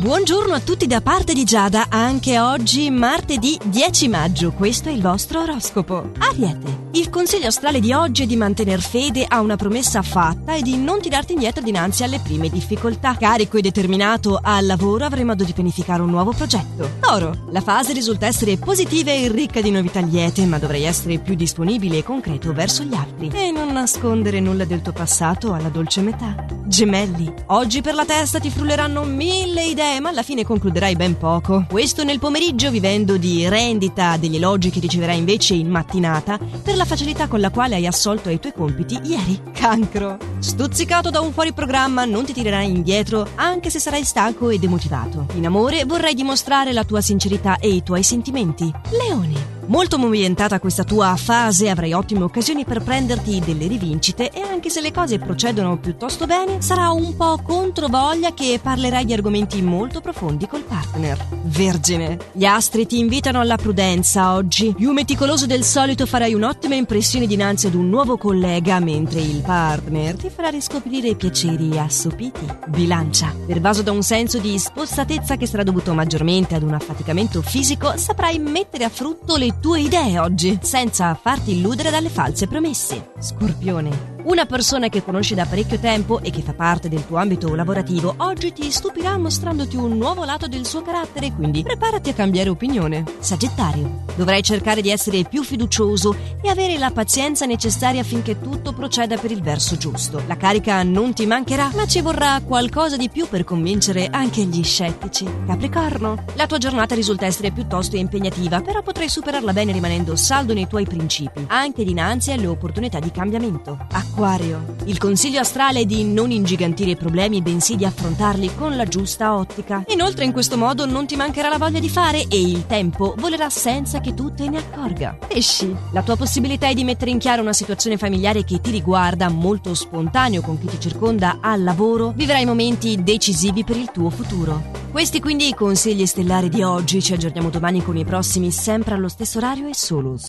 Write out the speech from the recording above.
Buongiorno a tutti da parte di Giada, anche oggi martedì 10 maggio, questo è il vostro oroscopo. Ariete, il consiglio astrale di oggi è di mantenere fede a una promessa fatta e di non tirarti indietro dinanzi alle prime difficoltà. Carico e determinato al lavoro avrai modo di pianificare un nuovo progetto. Toro, la fase risulta essere positiva e ricca di novità liete, ma dovrai essere più disponibile e concreto verso gli altri e non nascondere nulla del tuo passato alla dolce metà. Gemelli, oggi per la testa ti frulleranno mille idee ma alla fine concluderai ben poco. Questo nel pomeriggio vivendo di rendita degli elogi che riceverai invece in mattinata per la facilità con la quale hai assolto ai tuoi compiti ieri. Cancro. Stuzzicato da un fuori programma non ti tirerai indietro anche se sarai stanco e demotivato. In amore vorrai dimostrare la tua sincerità e i tuoi sentimenti. Leone. Molto movimentata questa tua fase, avrai ottime occasioni per prenderti delle rivincite e anche se le cose procedono piuttosto bene, sarà un po' controvoglia che parlerai di argomenti molto profondi col partner. Vergine. Gli astri ti invitano alla prudenza oggi. Più meticoloso del solito farai un'ottima impressione dinanzi ad un nuovo collega, mentre il partner ti farà riscoprire piaceri assopiti. Bilancia. Pervaso da un senso di spossatezza che sarà dovuto maggiormente ad un affaticamento fisico, saprai mettere a frutto le tue idee oggi, senza farti illudere dalle false promesse. Scorpione. Una persona che conosci da parecchio tempo e che fa parte del tuo ambito lavorativo oggi ti stupirà mostrandoti un nuovo lato del suo carattere, quindi preparati a cambiare opinione. Sagittario. Dovrai cercare di essere più fiducioso e avere la pazienza necessaria affinché tutto proceda per il verso giusto. La carica non ti mancherà, ma ci vorrà qualcosa di più per convincere anche gli scettici. Capricorno. La tua giornata risulta essere piuttosto impegnativa, però potrai superarla bene rimanendo saldo nei tuoi principi, anche dinanzi alle opportunità di cambiamento. Acquario. Il consiglio astrale è di non ingigantire i problemi, bensì di affrontarli con la giusta ottica. Inoltre, in questo modo non ti mancherà la voglia di fare e il tempo volerà senza che tu te ne accorga. Pesci. La tua possibilità è di mettere in chiaro una situazione familiare che ti riguarda, molto spontaneo con chi ti circonda al lavoro, vivrai momenti decisivi per il tuo futuro. Questi quindi i consigli stellari di oggi. Ci aggiorniamo domani con i prossimi, sempre allo stesso orario e solo